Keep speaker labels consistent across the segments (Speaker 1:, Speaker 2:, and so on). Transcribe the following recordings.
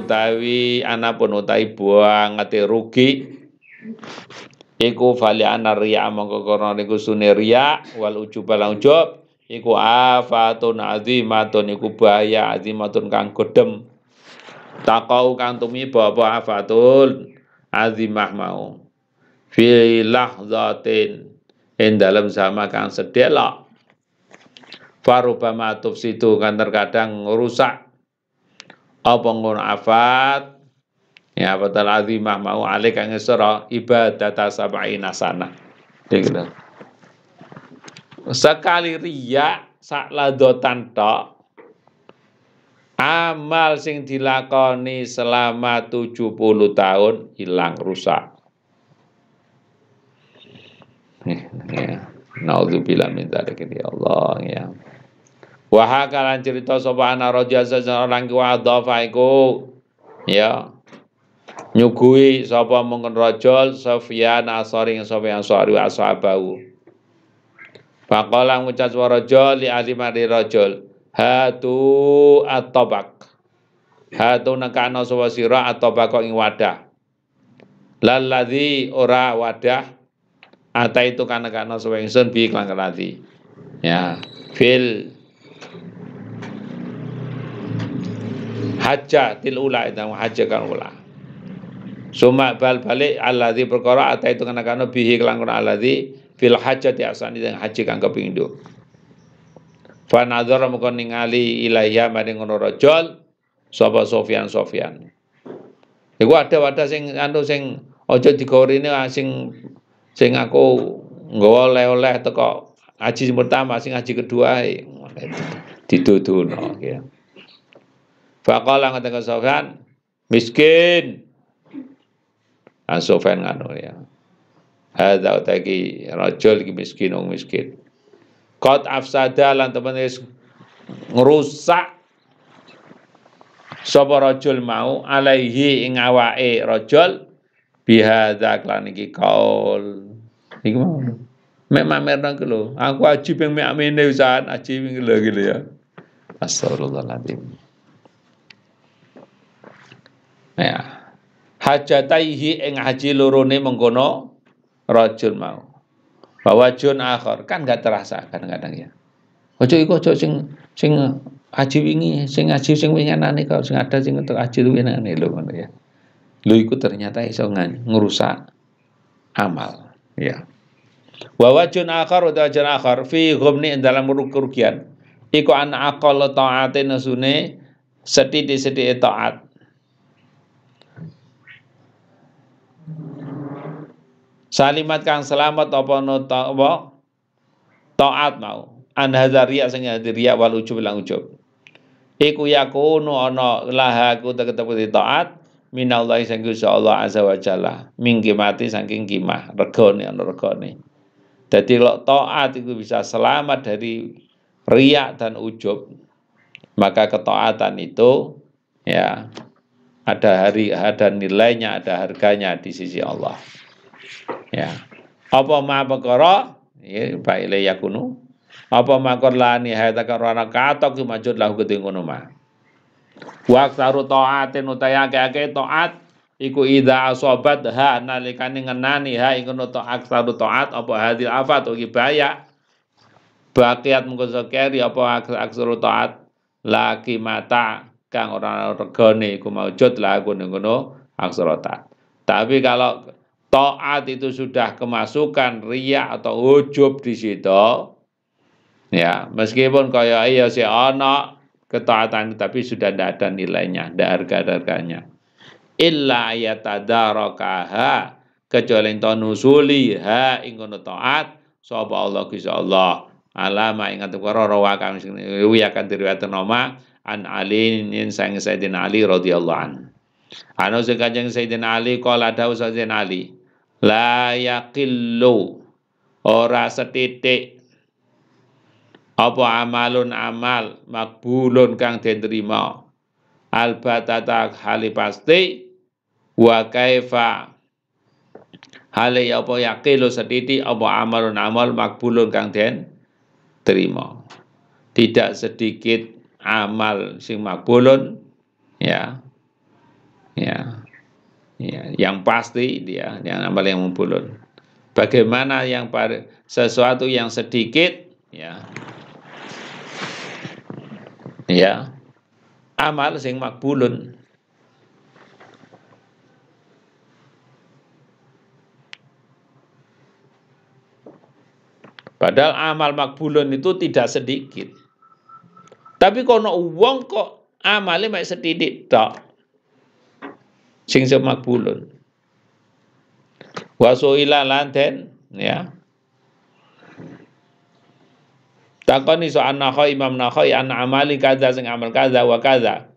Speaker 1: utawi anapun utawi buang ngati rugi. Iku fali ana riya mongko kono niku sune riya wal ujub lan ujub. Iku afatun azimatun iku bahaya azimatun kang godem takau kang tumiba apa afatul azimah mau. Fi lahzatin. Ing dalam sama kang sedelok farubama tufsidu kan terkadang rusak. Apa ngono afat? Ya betul azimah mau alik kang isra ibadat sab'ina sana. Gitu. Sekali riya sak ladotan tok amal sing dilakoni selama 70 tahun hilang rusak. Ya. Nauzubillah min dzalik ya Allah ya. Wahakalan cerita sapa ana raja seseorang ki wa iku ya nyugui sapa mungkin rajul Sofyan Asari Sofyan Asari wa ashabahu Faqala ngucap rajul li ahli mari rajul hatu at-tabak hatu nakana sapa sira at-tabak ing wadah. Lalladzi ora wadah ata itu kana kana sapa ingsun bi klan ya fil hajjah til ula itu hajjah kan ula. Suma bal balik alladzi perkara ata itu kana kana bihi kelangkun alladzi fil hajjati asani dengan haji kang. Fa nadzara mukon ningali ilaiya maring ngono rajul sapa Sofyan Sofyan. Iku ada wadah sing anu sing aja digorine ah, sing sing aku nggawa oleh-oleh teko haji pertama sing haji kedua diduduno ya. Faqala ngatakan Sofyan miskin Asofan nganu ya. Hadza utaki rajul iki miskin wong miskin. Qad afsada lan temen wis ngrusak sapa rajul mau alaihi ing awake rajul bihadza klan iki kaul. Iki mau. Mek mamerno ku lho. Aku aji ping mek amene usahan aji ping lho gitu ya. Astagfirullahaladzim. Ya hajataihi ing haji lorone mengkono rajul mau bahwa jun akhir kan gak terasa kadang-kadang ya. Ojo iku ojo sing sing haji wingi sing haji sing winginane kok sing ada sing untuk haji winginane lho ngono ya. Lho iku ternyata iso ngerusak amal ya. Wa wajun akhar wa wajun akhar fi ghumni dalam kerugian iku an aqall ta'atin nasune setitik-setitik taat Salimat kang selamat apa no apa taat mau. An hadzariya sing riya wal ujub lang ujub. Iku yakunu ana laha ku tetep taat minallahi sing Gusti Allah azza wa jalla. Minggi mati saking kimah, regane ana regane. Jadi kalau taat itu bisa selamat dari riak dan ujub, maka ketaatan itu ya ada hari ada nilainya, ada harganya di sisi Allah. Ya. Apa ma perkara ya baik le yakunu. Apa ma lani hayata karana katok ki majud lahu gede ngono ma. Wa aksaru taatin utaya akeh taat iku ida asobat ha nalikane ngenani ha ngono ta aksaru taat apa hadil afat ugi baya. Bakiat mungko zakari apa aksaru taat laki mata kang ora regane iku maujud lagu ngono aksaru taat. Tapi kalau taat itu sudah kemasukan riak atau ujub di situ. Ya meskipun kaya iya si ana ketaatan tapi sudah tidak ada nilainya tidak harga-harganya illa ayatadarakaha kecuali to nusuli ha ing taat sapa Allah Gusti Allah. Alama ingat perkara rawa kami ya kan diriwayat nama an Ali nin sang Sayyidina Ali radhiyallahu an. Anu sekajeng Sayyidina Ali kala dawuh Sayyidina Ali la yaqillu. Ora setitik. Apa amalun amal makbulun kang den trima albatata hali pasti wa kaifa. Hale ya apa yakilu sedidi apa amalun amal makbulun kang den terima tidak sedikit amal sing makbulun ya. Ya ya yang pasti dia yang amal yang makbulun bagaimana yang sesuatu yang sedikit ya ya amal sing makbulun Padahal amal makbulun itu tidak sedikit. Tapi kono uang kok amalnya mek sedikit tok. Sing makbulun. Wasuila lanten ya. Takoni so an Imam Nakhai an amali kaza sing amal kaza wa kaza.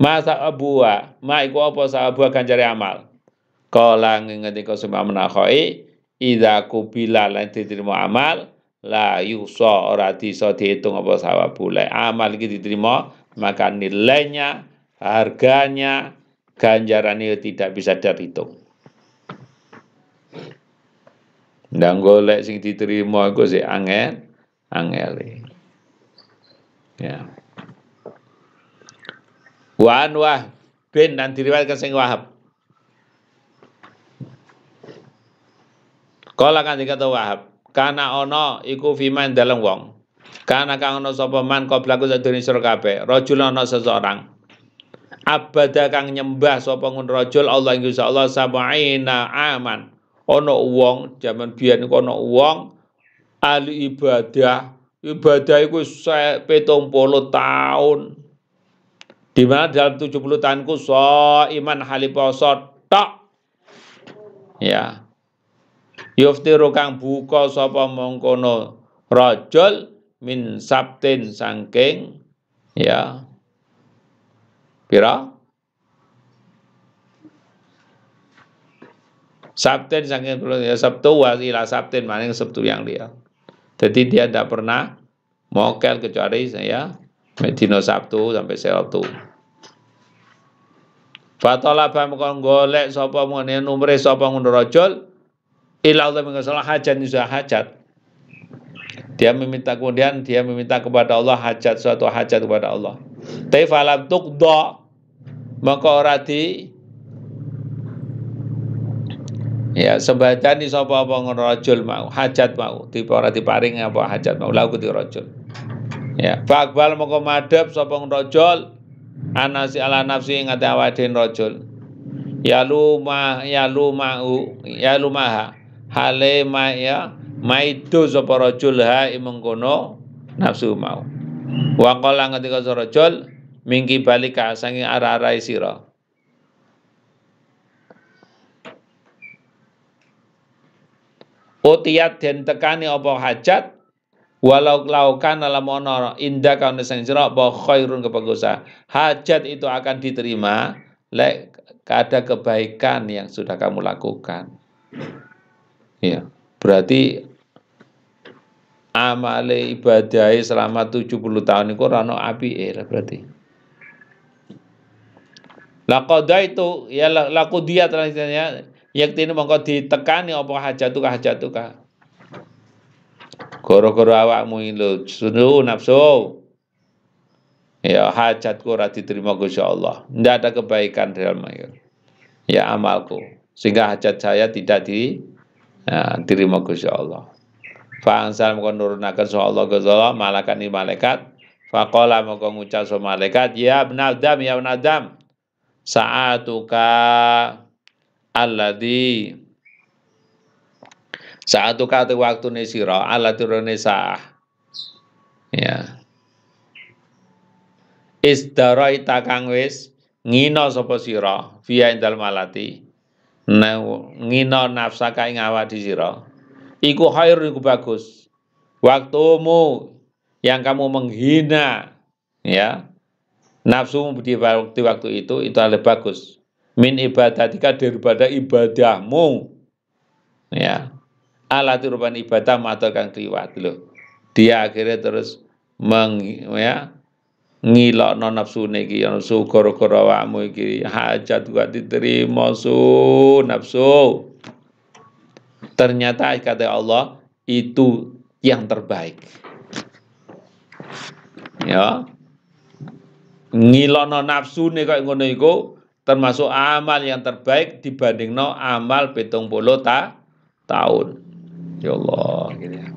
Speaker 1: Masa abuwa, ma iku apa sa abuwa ganjare amal. Kala ngendika Imam Nakhai Ida kubila lan diterima amal la yusa ora bisa dihitung apa sawabule amal iki diterima maka nilainya harganya ganjarannya tidak bisa dihitung. Ndang golek sing diterima iku sik angel angel ya. Wa wah bin dan diriwayatkan sing wahab. Kala kan dikata Wahab, kana ono iku fiman dalam wong. Kana kang ono sapa man qablaku sadurunge sira kabeh, rajul ono seseorang. Abada kang nyembah sapa ngun rajul Allah ing Gusti Allah sab'ina aman. Ono wong jaman biyen iku ono wong ahli ibadah. Ibadah iku 70 tahun. Di mana dalam 70 tahunku so iman haliposo tok. Ya, yuftiru kang buka sapa mongkono rajul min sabtin sangking ya pira Sabtin sangking ya Sabtu wa ila Sabtin maning Sabtu yang dia. Jadi dia tidak pernah mokel kecuali saya Medino Sabtu sampai Sabtu. Fatola ba mengkon golek sapa mene numre sapa ngono rajul Ila Allah mengasalah hajat sudah hajat. Dia meminta kemudian dia meminta kepada Allah hajat suatu hajat kepada Allah. Tapi falam tuqda maka ora di? Ya di sapa apa ngono mau? Hajat mau? Tipe ora diparing apa hajat mau? Lagu di rajul. Ya, fakbal moko madhep sapa rajul? Anasi ala nafsi ing ate awake rajul. Ya luma ya lumau ya lumaha hale ya maido sapa rajul ha mengkono nafsu mau. Wa qala ngendika rajul mingki balik ka sange arah-arahe sira. Utiyat den tekani apa hajat walau laukan alam ono indah kau nesang sira khairun kebagusan hajat itu akan diterima lek ada kebaikan yang sudah kamu lakukan. Ya, berarti amale ibadah selama 70 tahun itu rano api era berarti. Lakoda itu ya laku dia terusnya yaktini mongko ditekani apa hajatuka hajatuka. Goro-goro awakmu lho sunu nafsu. Ya hajatku ora diterima Gusti Allah. Tidak ada kebaikan dalam ya amalku. Sehingga hajat saya tidak di ya, diterima Gusti Allah Fangsal moko nurunaken so Allah Gusti Allah malaikat faqala moko ngucap so malaikat ya ibnadam ya ibnadam saatuka alladhi. Saatuka te waktune sira ala turune sah ya. Isdaraita kang wis ngina sapa sira via indal malati. Ngina nafsa kae di sira. Iku khair iku bagus. Waktumu yang kamu menghina ya nafsu di waktu waktu itu itu adalah bagus. Min ibadatika daripada ibadahmu. Ya. Ala tirupan ibadah maturkan kliwat loh dia akhirnya terus meng, ya, ngilokno nafsune iki ya nafsu gara-gara awakmu iki. Hajat gak diterima su nafsu. Ternyata kata Allah itu yang terbaik. Ya ngilono nafsu nih kayak ngono iku termasuk amal yang terbaik dibanding no amal pitung puluh ta tahun. Ya Allah. Gitu ya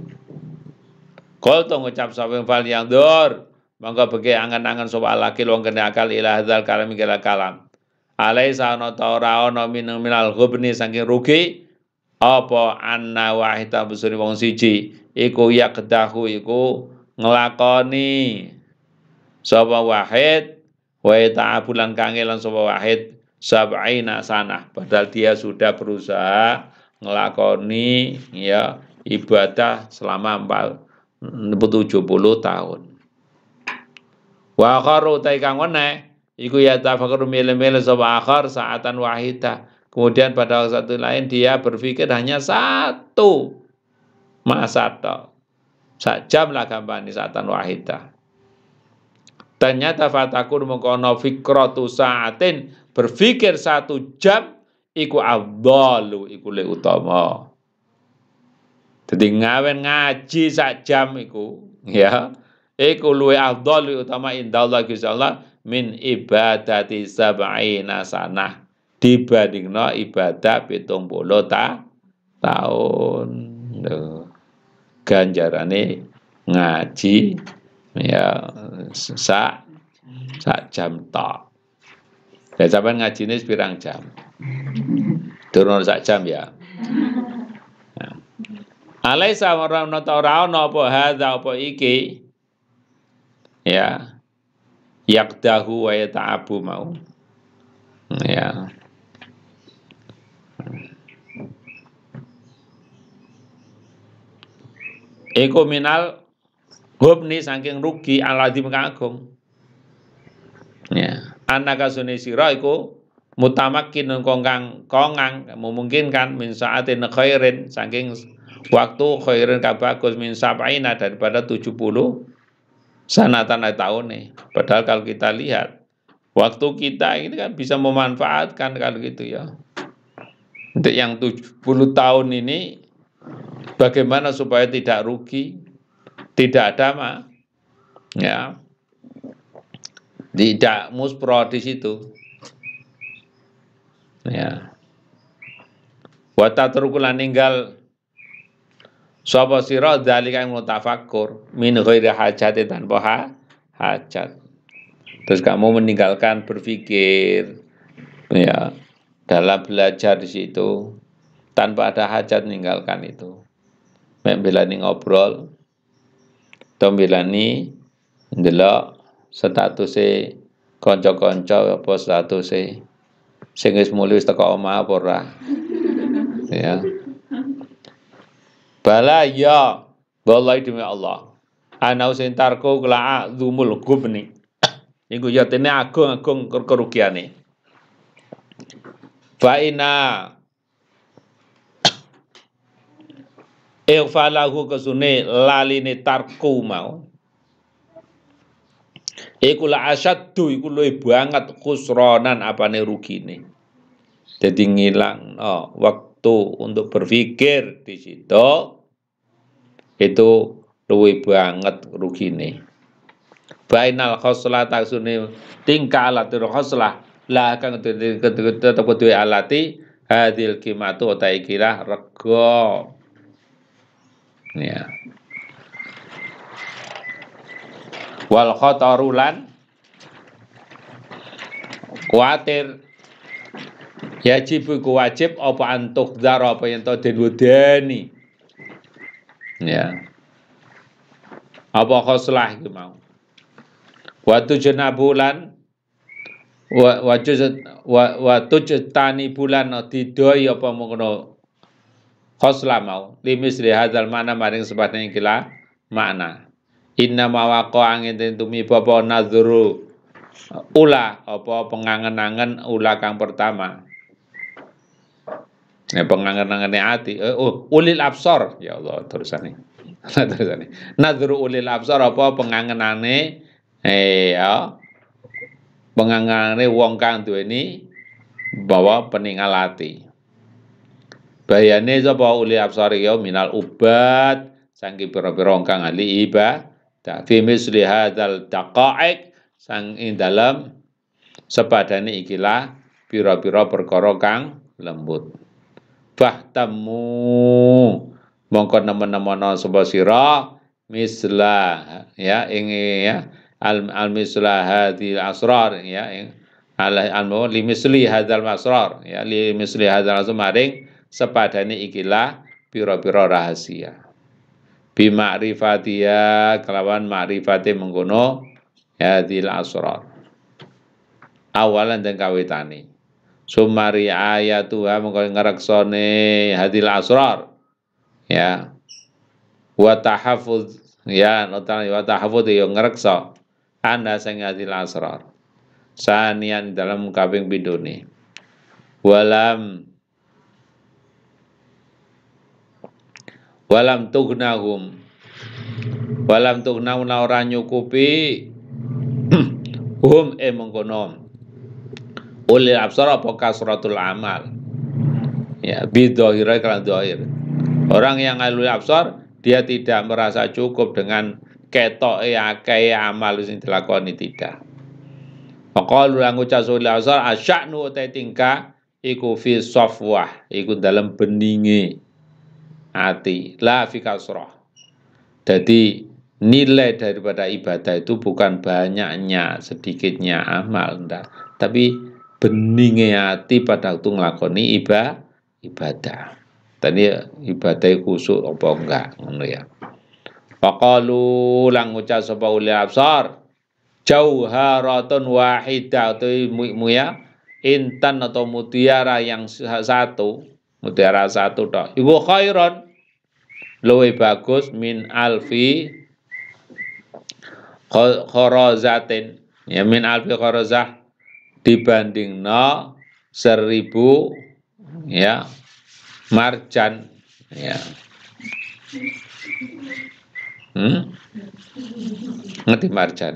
Speaker 1: Kol to ngucap sapa fal yang dor mangga bagi angan-angan sapa laki wong kene akal ila hadzal kalam kala kalam. Alaisa ana ta ora ana min minal ghubni saking rugi apa anna wahita busuri wong siji. Iku kedahu iku nglakoni sapa wahid wa ta'abulan kangelan sapa wahid sab'ina sanah padahal dia sudah berusaha ngelakoni ya ibadah selama 70 tahun Wa akharu utai kang weneh iku ya tafakkur mele-mele sapa akhar saatan wahida. Kemudian pada waktu satu lain dia berpikir hanya satu masa tok. Sak jam lah gampang saatan wahida. Ternyata fatakun mengkono fikratu saatin berpikir satu jam iku abdalu iku le utama. Jadi ngawen ngaji sak jam iku ya iku luwe afdal utama indallah Gusti Allah min ibadati sab'ina sanah dibandingno ibadah pitung puluh ta tahun Duh. ganjarane ngaji ya sak sak jam tok. Ya sampean ngajine pirang jam? Turun sak jam ya? Alaisa ora ana ta ora ana apa hadza apa iki? Ya. Yakdahu wa yata'abu mau. Ya. Eko minal hubni saking rugi aladim kagung. Ya, anak kasune sira iku mutamakin kongkang kongang memungkinkan min saatin khairin saking waktu khairin kabagus min sab'ina daripada 70 sanatan tahun nih. Padahal kalau kita lihat waktu kita ini kan bisa memanfaatkan kalau gitu ya. Untuk yang 70 tahun ini bagaimana supaya tidak rugi, tidak ada mah ya. Tidak muspro di situ. Ya. Wata terukulan ninggal Sapa sira dzalika mutafakkur min ghairi hajat tanpa ha, hajat. Terus kamu meninggalkan berpikir ya dalam belajar di situ tanpa ada hajat meninggalkan itu. Mek ngobrol atau belani ndelok statuse kanca-kanca apa statuse sing wis mulih wis teko omah apa ora. Ya. Bala ya Wallahi demi Allah. Ana usin tarko kela'a dzumul gubni. Iku ya tene agung-agung kerugiane. Fa ina Ighfalahu kesune laline tarku mau. Iku la asyaddu iku luwih banget khusronan apane rugine. Jadi ngilang oh, waktu untuk berpikir di situ itu luwih banget rugine. Bainal khoslah taksune tingkah alatul khoslah lah kang tetep kudu alati hadil kimatu ta ikilah rego. Ya. Wal khatarulan kuatir Yajib iku wajib apa antuk dzara apa yen to den wedeni. Ya. Apa khoslah iku mau. Watu jenabulan wa wa tani bulan didoi apa mengono khoslah mau limis li hadzal mana maring sebatnya kila makna inna mawaqa angin tumi bapa nazuru ula apa pengangen-angen ula kang pertama Ya pengangan-angannya hati. Oh, ulil absor. Ya Allah, terusannya. terusannya. Nadru ulil absor apa pengangenane eh ya pengangane wong kang duweni bawa peninggal ati bayane sapa uli absari ya minal ubat sangki pira-pira kang ahli ibadah. Fi misli hadzal daqaiq sang ing dalam sepadane ikilah pira-pira perkara kang lembut. Fahtamu mongko nemen-nemena sapa sira mislah ya ing ya al, al mislah hadil asrar ya ing al al li misli hadzal asrar ya li misli hadzal asrar maring sepadane ikilah pira-pira rahasia. Bi ma'rifatia kelawan ma'rifate mengkono hadil asrar. Awalan dan kawitane. Sumari ayatuha mengko ngreksone hadil asrar. Ya. Wa tahaffuz ya notan wa tahaffuz yo anda sing hadil asrar. Sanian dalam kaping pindhone walam walam tugnahum. Walam tugnahuna ora nyukupi. Hum e mengkono ulil absar apa kasratul amal? Ya bidhahira kalan dhahir orang yang alul absar dia tidak merasa cukup dengan ketok akeh amal sing dilakoni tidak. Faqalu lan ngucap ulil absar asya'nu te tingkah? Iku fi safwah iku dalam beninge ati la fi kasrah jadi nilai daripada ibadah itu bukan banyaknya sedikitnya amal enggak tapi beninge ati pada waktu nglakoni iba, ibadah. Tadi ibadah kusuk apa enggak ngono ya. Faqalu lang ngucap sapa uli absar jauharatun wahidah atau muya intan atau mutiara yang satu mutiara satu tok. Ibu khairon. Luwe bagus min alfi khorozatin. Ya min alfi khorozah dibanding no seribu ya marjan ya. Hmm? ngerti marjan?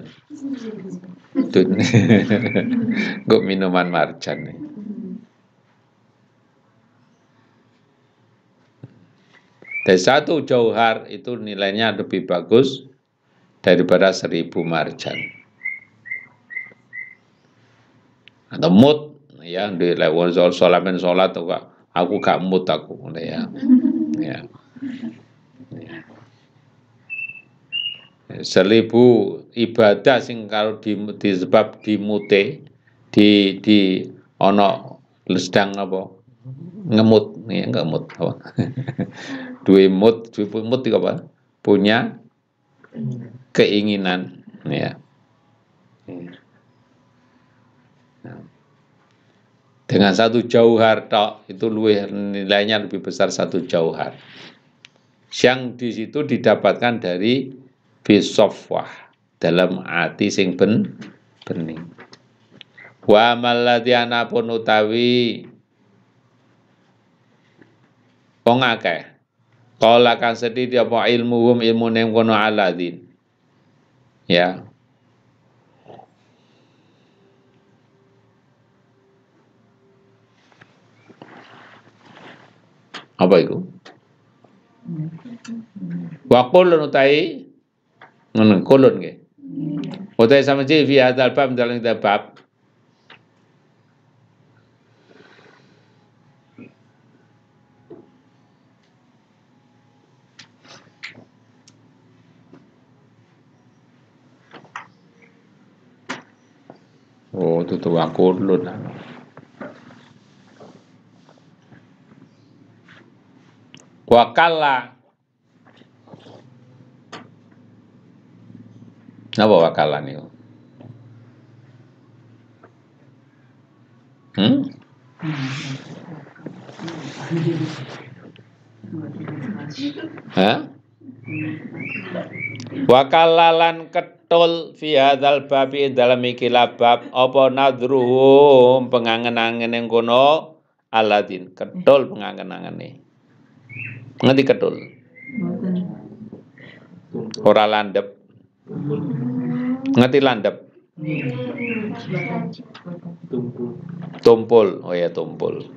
Speaker 1: Gue minuman marjan nih Dan satu jauhar itu nilainya lebih bagus daripada seribu marjan. atau mood ya di lewat soal solamen sholat tuh aku gak mood aku ya ya, ya. seribu ibadah sing kalau di disebab dimute di di ono sedang apa ngemut ya ngemut apa? Dua mood dua mood apa? Punya keinginan ya, dengan satu jauhar tok itu luwih nilainya lebih besar satu jauhar. Yang di situ didapatkan dari bisofwah dalam hati sing ben bening. Wa malladhi pun utawi wong akeh. Kala kan sedhi apa ilmuhum ilmu ning kono aladin ya. Apa itu? Wa qulun utai ngono qulun nggih. Utai sama ji fi hadzal bab dalam bab Oh, itu tuh aku dulu wakala apa wakala nih hmm? Hah? Wakalalan ketul fi hadzal babi dalam ikilah bab apa nadruhum pengangen-angen yang kono aladin ketul pengangen-angen nih Ngerti kedul. Ora landep. Ngerti landep? Tumpul. Oh ya tumpul.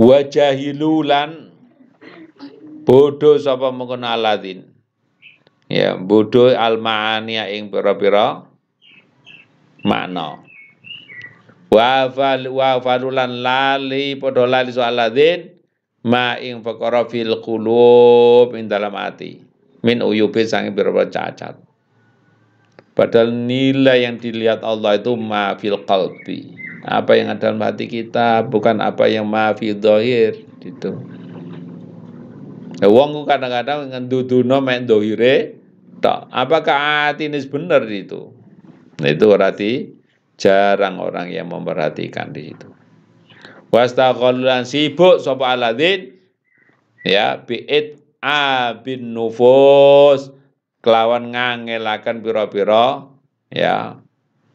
Speaker 1: Wajahilulan bodoh sapa mengkono aladin. Ya, bodoh al maania ing pira-pira makna. Wa fal wa falulan lali padha lali soal aladin ma ing perkara fil qulub ing dalam hati min uyubi sange pira cacat. Padahal nilai yang dilihat Allah itu ma fil qalbi. Apa yang ada dalam hati kita bukan apa yang ma fil dhahir gitu. Ya wong kadang-kadang ngenduduno mek dohire tok. Apakah hati ini benar itu? Nah, itu berarti jarang orang yang memperhatikan di situ. Wastaghallan sibuk sapa aladin ya bi'id abin nufus kelawan ngangelakan pira-pira ya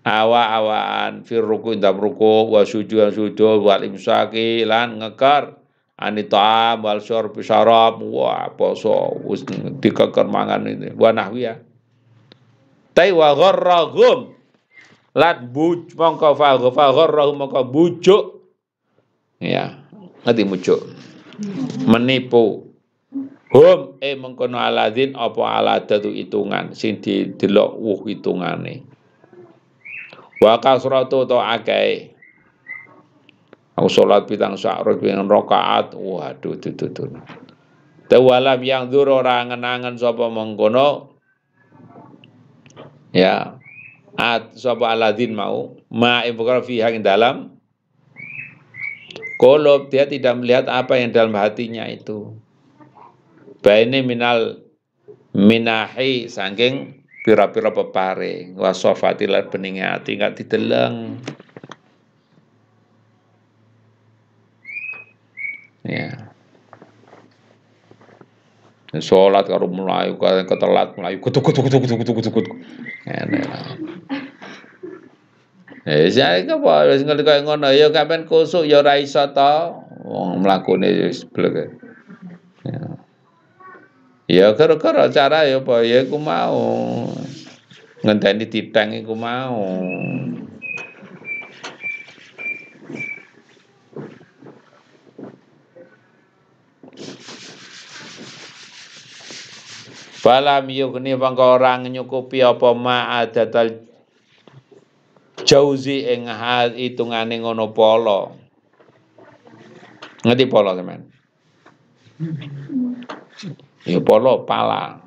Speaker 1: awa-awaan fir ruku indam ruku wa sujud sujud wal imsaki lan ngekar anita wal syarab syarab. Wa poso wis dikeker mangan ini. Wa nahwiya tai wa gharrahum. Lat buj mongko fa gharrahum mongko bujuk. Ya ngerti bujuk? Menipu. Hum e mengkono aladin apa aladatu hitungan? Sing didelok wuh hitungane. Wa kasratu to akeh. Aku salat pitang sa'rut ping rakaat. Waduh dudu. Tawalam yang dur ora ngenangen sapa mengkono. Ya. At sapa aladin mau. Ma fi hang dalam. Kolob dia tidak melihat apa yang dalam hatinya itu. Baini minal minahi saking pira-pira peparing. Wasofati lan beninge ati gak dideleng ya Sholat melayu, karo ketelat melayu, kutuk kutuk kutuk kutuk kutuk kutuk kutuk. Eh, saya apa wis ngerti ngono ya kapan kusuk ya ora iso to. Wong mlakune. Ya. Ya gara-gara cara ya apa ya aku mau. Ngenteni titang iku mau. Falam yugni bangka orang nyukupi apa ma adatal jauzi ing hal hitungane ngono polo. Ngerti polo teman? Ya polo pala.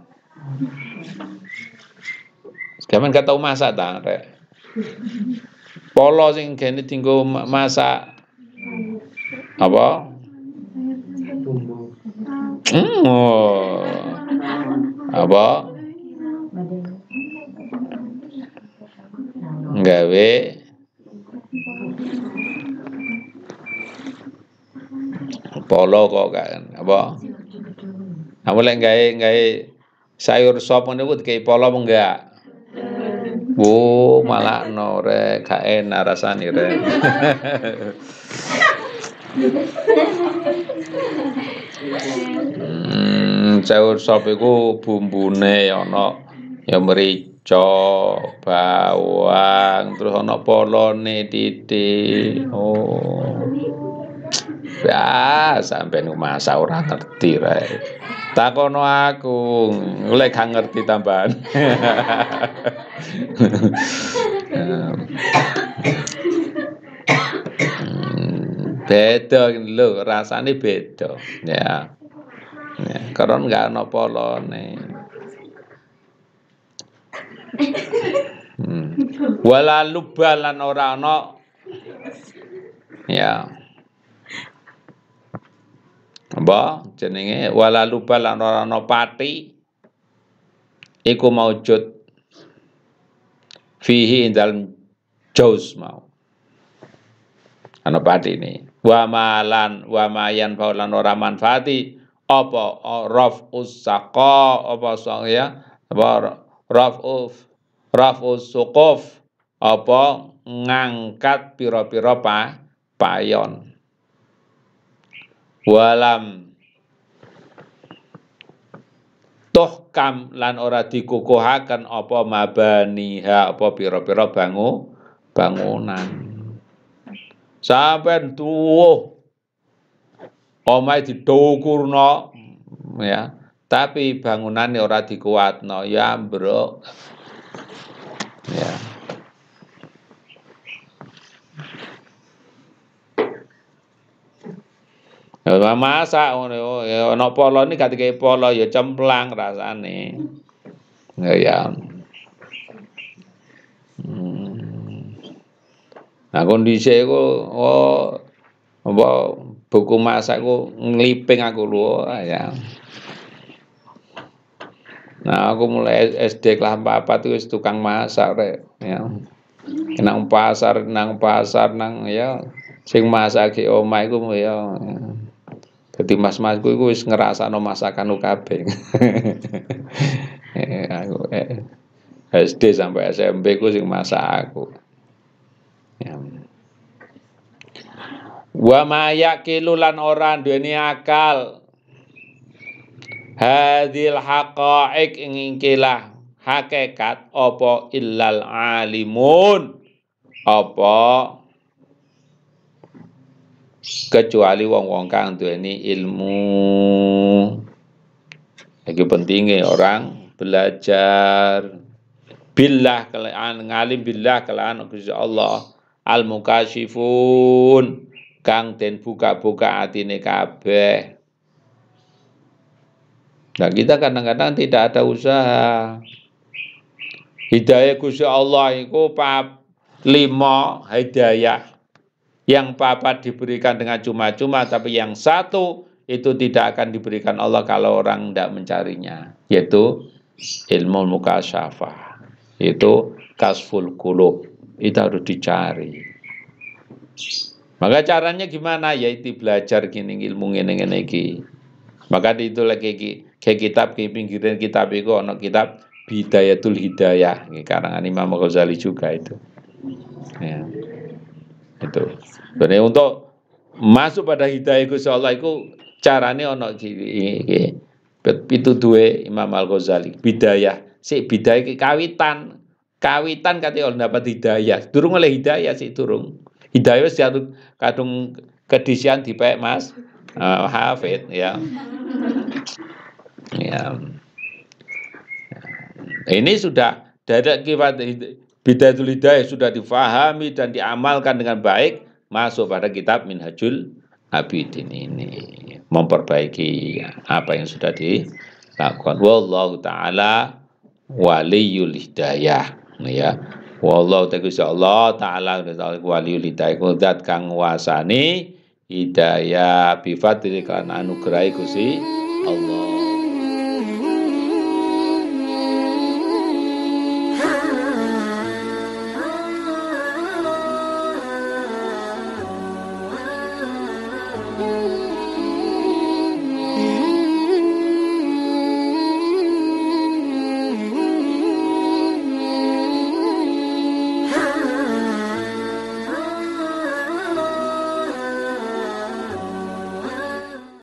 Speaker 1: Sekarang kata masak ta rek. Polo sing kene tinggo masak apa? Hmm, oh. Apa? Gawe polo kok kan apa? Apa lek gawe gawe sayur sop niku dikai polo enggak? Bu, malah no rek, gak. hmm, sayur sop iku bumbune ana ya merica, bawang, terus ana polone titik. Oh. Ya, sampeyan masak ora ngerti rae. Takono aku, oleh gak ngerti tambahan. hmm, beda lho, rasane beda. Ya. Ya, karena enggak ana polone. Hmm. Wala lubalan ora ana ya apa jenenge wala lupa lan ora ana pati iku maujud fihi indal jauz mau ana pati ini wa malan wa mayan faulan ora manfaati. Apa raf usaqa apa sang ya? Apa raf uf raf usuquf apa ngangkat pira-pira pa payon. Walam. Kam lan ora dikukuhaken apa mabaniha apa pira-pira bangu bangunan sampean tuwuh. Omahe didukurno ya. Tapi bangunannya ora dikuatno. Ya bro ya. Ya masak ngono ya ana polo ni katike polo ya cemplang rasane. Ya ya. Hmm. Nah kondisi iku oh apa buku masak ku ngliping aku lho ya. Nah aku mulai SD kelas 4 itu wis tukang masak rek ya. Nang pasar, nang pasar, nang ya sing masak ki omah iku ya. Jadi mas-masku iku wis ngrasakno masakan kabeh. Eh, aku eh, SD sampai SMP ku sing masak aku. Wa ma yaqilu lan ora duweni akal. Hadil haqa'iq ing hakikat apa illal alimun? Apa? Kecuali wong-wong kang duweni ilmu. Iki pentingnya orang belajar. Billah kelaan ngalim billah kelaan Allah al mukashifun kang den buka-buka atine kabeh. Nah kita kadang-kadang tidak ada usaha. Hidayah Gusti Allah itu pap lima hidayah yang papat diberikan dengan cuma-cuma, tapi yang satu itu tidak akan diberikan Allah kalau orang tidak mencarinya, yaitu ilmu mukasyafah. Itu kasful kulub. Itu harus dicari. Maka caranya gimana? Yaitu belajar gini ilmu ini ini Maka itu lagi ke kitab ke pinggiran kitab itu ono kitab Bidayatul Hidayah karangan Imam Ghazali juga itu. Ya. Itu. Jadi untuk masuk pada hidayah Gusti Allah itu carane ono. Itu dua Imam Al Ghazali. Bidayah, si bidayah kawitan. Kawitan kate orang dapat hidayah. Durung oleh hidayah sih durung. Hidayah wis kadung kedisian dipek Mas. Uh, hafid ya. Ya. Ini sudah dari kibat bidayatul hidayah sudah difahami dan diamalkan dengan baik masuk pada kitab Minhajul Abidin ini memperbaiki apa yang sudah dilakukan wallahu taala waliyul hidayah ya. Wallahu ta'ala Allah taala waliyul hidayah kudat kang wasani hidayah bi fadli kan anugerah Gusti Allah